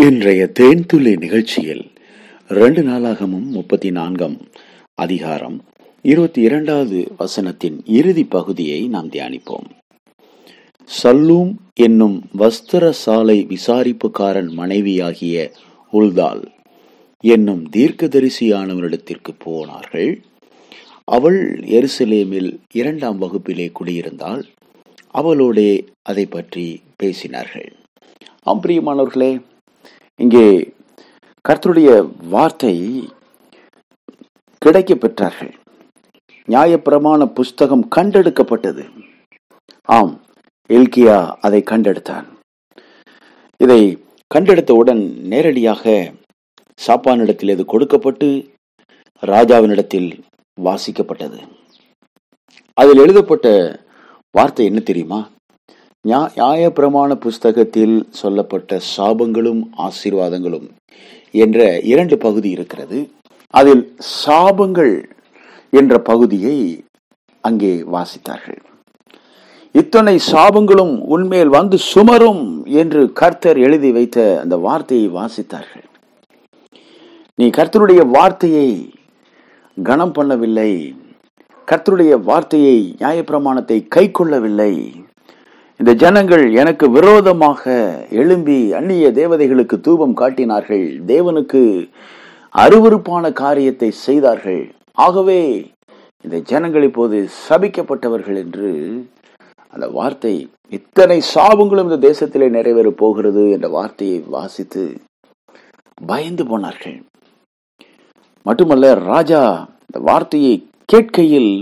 இன்றைய தேன்துளி நிகழ்ச்சியில் ரெண்டு நாளாகமும் முப்பத்தி நான்காம் அதிகாரம் இருபத்தி இரண்டாவது வசனத்தின் இறுதி பகுதியை நாம் தியானிப்போம். சல்லூம் என்னும் வஸ்திர சாலை விசாரிப்புக்காரன் மனைவியாகிய உல்தால் என்னும் தீர்க்கதரிசியானவரிடத்திற்கு போனார்கள். அவள் எருசலேமில் இரண்டாம் வகுப்பிலே குடியிருந்தால் அவளோடே அதை பற்றி பேசினார்கள். ஆம் பிரியமானவர்களே இங்கே கர்த்தருடைய வார்த்தை கிடைக்க பெற்றார்கள். நியாயப்பிரமாண புஸ்தகம் கண்டெடுக்கப்பட்டது. ஆம் எல்கியா அதை கண்டெடுத்தான். இதை கண்டெடுத்தவுடன் நேரடியாக சாப்பானிடத்தில் இது கொடுக்கப்பட்டு ராஜாவினிடத்தில் வாசிக்கப்பட்டது. அதில் எழுதப்பட்ட வார்த்தை என்ன தெரியுமா? நியாய பிரமாண புஸ்தகத்தில் சொல்லப்பட்ட சாபங்களும் ஆசீர்வாதங்களும் என்ற இரண்டு பகுதி இருக்கிறது. அதில் சாபங்கள் என்ற பகுதியை அங்கே வாசித்தார்கள். இத்தனை சாபங்களும் உன்மேல் வந்து சுமரும் என்று கர்த்தர் எழுதி வைத்த அந்த வார்த்தையை வாசித்தார்கள். நீ கர்த்தருடைய வார்த்தையை கனம் பண்ணவில்லை. கர்த்தருடைய வார்த்தையை நியாயப்பிரமாணத்தை கை கொள்ளவில்லை இந்த ஜனங்கள் எனக்கு விரோதமாக எழும்பி அந்நிய தேவதைகளுக்கு தூபம் காட்டினார்கள். தேவனுக்கு அருவறுப்பான காரியத்தை செய்தார்கள். ஆகவே இந்த ஜனங்கள் இப்போது சபிக்கப்பட்டவர்கள் என்று அந்த வார்த்தை இத்தனை சாபங்களும் இந்த தேசத்திலே நிறைவேறப் போகிறது என்ற வார்த்தையை வாசித்து பயந்து போனார்கள். மட்டுமல்ல ராஜா இந்த வார்த்தையை கேட்கையில்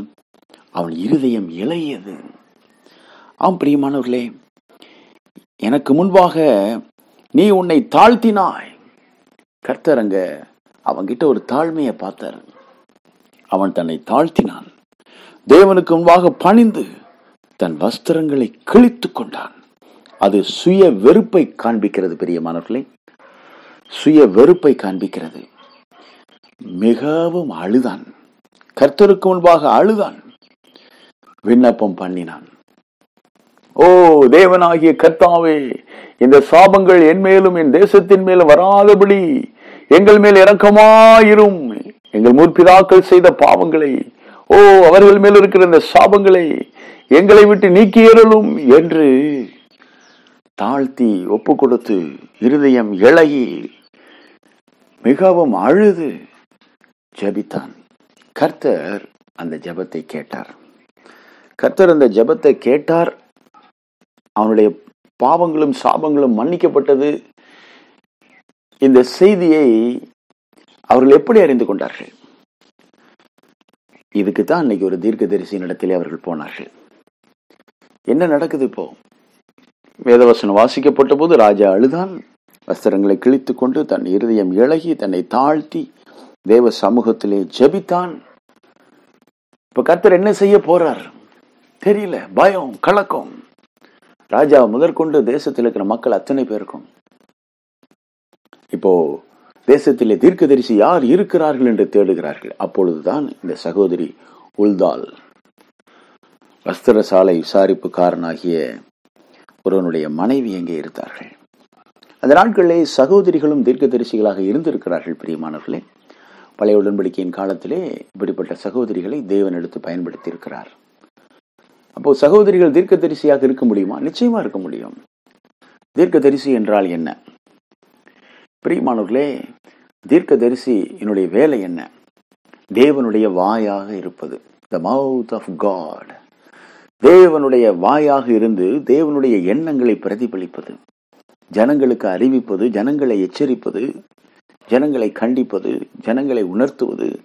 அவன் இருதயம் இளையது. ஆம் பிரியமானவர்களே எனக்கு முன்பாக நீ உன்னை தாழ்த்தினாய். கர்த்தர் அங்க அவன்கிட்ட ஒரு தாழ்மையை பார்த்தார். அவன் தன்னை தாழ்த்தினான். தேவனுக்கு முன்பாக பணிந்து தன் வஸ்திரங்களை கிழித்து கொண்டான். அது சுய வெறுப்பை காண்பிக்கிறது பெரியமானவர்களே. சுய வெறுப்பை காண்பிக்கிறது. மிகவும் அழுதான். கர்த்தருக்கு முன்பாக அழுதான். விண்ணப்பம் பண்ணினான். ஓ தேவனாகிய கர்த்தாவே இந்த சாபங்கள் என் மேலும் என் தேசத்தின் மேலும் வராதபடி எங்கள் மேல் இறக்கமாயிரும் எங்கள் முற்பிதாக்கள் செய்த பாவங்களை ஓ அவர்கள் மேல் இருக்கிற இந்த சாபங்களை எங்களை விட்டு நீக்கியறலும் என்று தாழ்த்தி ஒப்பு கொடுத்து இருதயம் இழகி மிகவும் அழுது ஜபித்தான். கர்த்தர் அந்த ஜபத்தை கேட்டார். கர்த்தர் அந்த ஜபத்தை கேட்டார். அவனுடைய பாவங்களும் சாபங்களும் மன்னிக்கப்பட்டது. இந்த செய்தியை அவர்கள் எப்படி அறிந்து கொண்டார்கள்? இதுக்கு தான் இன்னைக்கு ஒரு தீர்க்க இடத்திலே அவர்கள் போனார்கள். என்ன நடக்குது இப்போ? வேதவசனம் வாசிக்கப்பட்ட போது ராஜா அழுதான். வஸ்திரங்களை கிழித்து கொண்டு தன் இருதயம் இழகி தன்னை தாழ்த்தி தேவ சமூகத்திலே ஜபித்தான். இப்ப கர்த்தர் என்ன செய்ய போறார்? தெரியல. பயம் கலக்கம். ராஜா முதற்கொண்டு தேசத்தில் இருக்கிற மக்கள் அத்தனை பேருக்கும். இப்போ தேசத்திலே தீர்க்கதரிசி யார் இருக்கிறார்கள் என்று தேடுகிறார்கள். அப்பொழுதுதான் இந்த சகோதரி உள்தால் வஸ்திர சாலை விசாரிப்புக்காரனாகிய ஒருவனுடைய மனைவி எங்கே இருந்தார்கள்? அந்த நாட்களிலே சகோதரிகளும் தீர்க்கதரிசிகளாக இருந்திருக்கிறார்கள் பிரியமானவர்களே. பழைய உடன்படிக்கையின் காலத்திலே இப்படிப்பட்ட சகோதரிகளை தேவன் எடுத்து பயன்படுத்தி இருக்கிறார் அப்போ சகோதரிகள் தீர்க்கதரிசியாக இருக்க முடியுமா? நிச்சயமா இருக்க முடியும். தீர்க்கதரிசி என்றால் என்ன? பிரியமானவர்களே தீர்க்கதரிசி என்னுடைய வேலை என்ன? தேவனுடைய வாயாக இருப்பது த மவுத் ஆஃப் காட் தேவனுடைய வாயாக இருந்து தேவனுடைய எண்ணங்களை பிரதிபலிப்பது ஜனங்களுக்கு அறிவிப்பது ஜனங்களை எச்சரிப்பது ஜனங்களை கண்டிப்பது ஜனங்களை உணர்த்துவது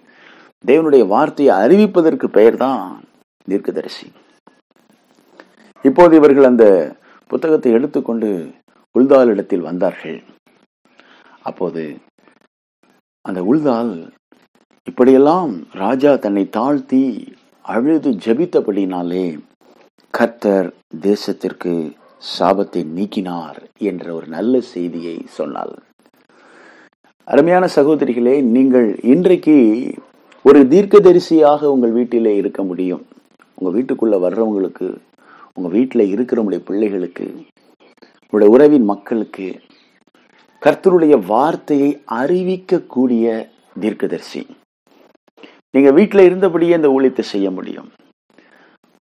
தேவனுடைய வார்த்தையை அறிவிப்பதற்கு பெயர் தான் தீர்க்கதரிசி. இப்போது இவர்கள் அந்த புத்தகத்தை எடுத்துக்கொண்டு உள்தால் இடத்தில் வந்தார்கள். அப்போது அந்த உள்தால் இப்படியெல்லாம் ராஜா தன்னை தாழ்த்தி அழுது ஜபித்தபடினாலே கர்த்தர் தேசத்திற்கு சாபத்தை நீக்கினார் என்ற ஒரு நல்ல செய்தியை சொன்னால் அருமையான சகோதரிகளே நீங்கள் இன்றைக்கு ஒரு தீர்க்கதரிசியாக உங்கள் வீட்டிலே இருக்க முடியும். உங்க வீட்டுக்குள்ள வர்றவங்களுக்கு உங்கள் வீட்டில் இருக்கிற உங்களுடைய பிள்ளைகளுக்கு உங்களுடைய உறவின் மக்களுக்கு கர்த்தருடைய வார்த்தையை அறிவிக்கக்கூடிய தீர்க்கதரிசி. நீங்கள் வீட்டில் இருந்தபடியே இந்த ஊழியத்தை செய்ய முடியும்.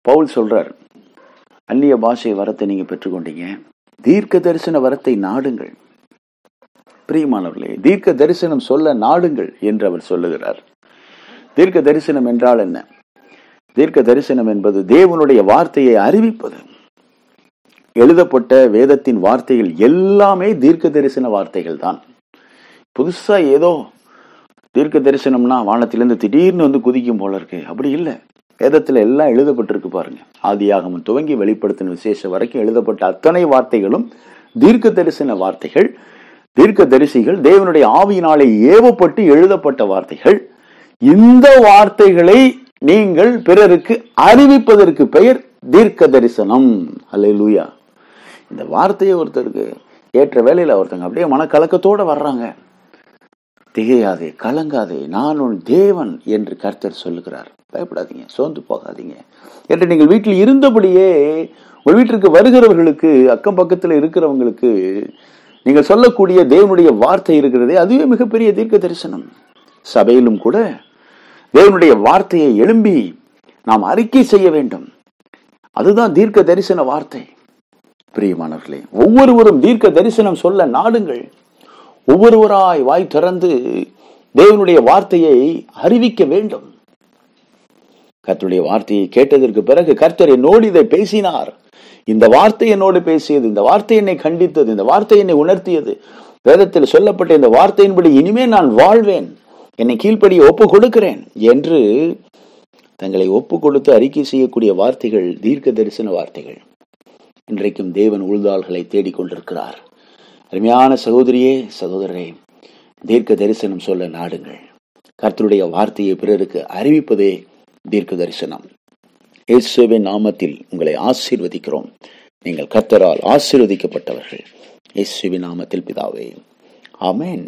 பவுல் சொல்றார் அந்நிய பாஷை வரத்தை நீங்கள் பெற்றுக்கொண்டீங்க. தீர்க்க தரிசன வரத்தை நாடுங்கள். பிரியமானவர்களே தீர்க்க தரிசனம் சொல்ல நாடுங்கள் என்று அவர் சொல்லுகிறார். தீர்க்க தரிசனம் என்றால் என்ன? தீர்க்க தரிசனம் என்பது தேவனுடைய வார்த்தையை அறிவிப்பது. எழுதப்பட்ட வேதத்தின் வார்த்தைகள் எல்லாமே தீர்க்க தரிசன வார்த்தைகள் தான். புதுசா ஏதோ தீர்க்க தரிசனம்னா வானத்திலிருந்து திடீர்னு வந்து குதிக்கும் போல இருக்கு. அப்படி இல்லை. வேதத்துல எல்லாம் எழுதப்பட்டிருக்கு பாருங்க. ஆதியாகமம் துவங்கி வெளிப்படுத்தின விசேஷம் வரைக்கும் எழுதப்பட்ட அத்தனை வார்த்தைகளும் தீர்க்க தரிசன வார்த்தைகள் தீர்க்க தரிசிகள் தேவனுடைய ஆவியினாலே ஏவப்பட்டு எழுதப்பட்ட வார்த்தைகள். இந்த வார்த்தைகளை நீங்கள் பிறருக்கு அறிவிப்பதற்கு பெயர் தீர்க்க தரிசனம் அல்ல லூயா இந்த வார்த்தையை ஒருத்தருக்கு ஏற்ற வேலையில ஒருத்தங்க அப்படியே மனக்கலக்கத்தோட வர்றாங்க. திகையாதே கலங்காதே நான் உன் தேவன் என்று கர்த்தர் சொல்லுகிறார். பயப்படாதீங்க சோர்ந்து போகாதீங்க. என்று நீங்கள் வீட்டில் இருந்தபடியே உங்கள் வீட்டிற்கு வருகிறவர்களுக்கு அக்கம் பக்கத்தில் இருக்கிறவங்களுக்கு நீங்கள் சொல்லக்கூடிய தேவனுடைய வார்த்தை இருக்கிறதே அதுவே மிகப்பெரிய தீர்க்க தரிசனம் சபையிலும் கூட தேவனுடைய வார்த்தையை எழும்பி நாம் அறிக்கை செய்ய வேண்டும். அதுதான் தீர்க்க தரிசன வார்த்தை. பிரியமானவர்களே ஒவ்வொருவரும் தீர்க்க தரிசனம் சொல்ல நாடுங்கள். ஒவ்வொருவராய் வாய் திறந்து தேவனுடைய வார்த்தையை அறிவிக்க வேண்டும். கர்த்தருடைய வார்த்தையை கேட்டதற்கு பிறகு கர்த்தர் என்னோடு இதை பேசினார். இந்த வார்த்தை என்னோடு பேசியது இந்த வார்த்தை என்னை கண்டித்தது இந்த வார்த்தை என்னை உணர்த்தியது. வேதத்தில் சொல்லப்பட்ட இந்த வார்த்தையின்படி இனிமே நான் வாழ்வேன். என்னை கீழ்ப்படி ஒப்பு கொடுக்கிறேன் என்று தங்களை ஒப்பு கொடுத்து அறிக்கை செய்யக்கூடிய வார்த்தைகள் தீர்க்க தரிசன வார்த்தைகள். இன்றைக்கும் தேவன் உள்தாள்களை தேடிக்கொண்டிருக்கிறார். அருமையான சகோதரியே சகோதரரே தீர்க்க தரிசனம் சொல்ல நாடுங்கள். கர்த்தருடைய வார்த்தையை பிறருக்கு அறிவிப்பதே தீர்க்க தரிசனம் இயேசுவின் நாமத்தில் உங்களை ஆசீர்வதிக்கிறோம். நீங்கள் கர்த்தரால் ஆசீர்வதிக்கப்பட்டவர்கள். இயேசுவின் நாமத்தில் பிதாவே. ஆமென்.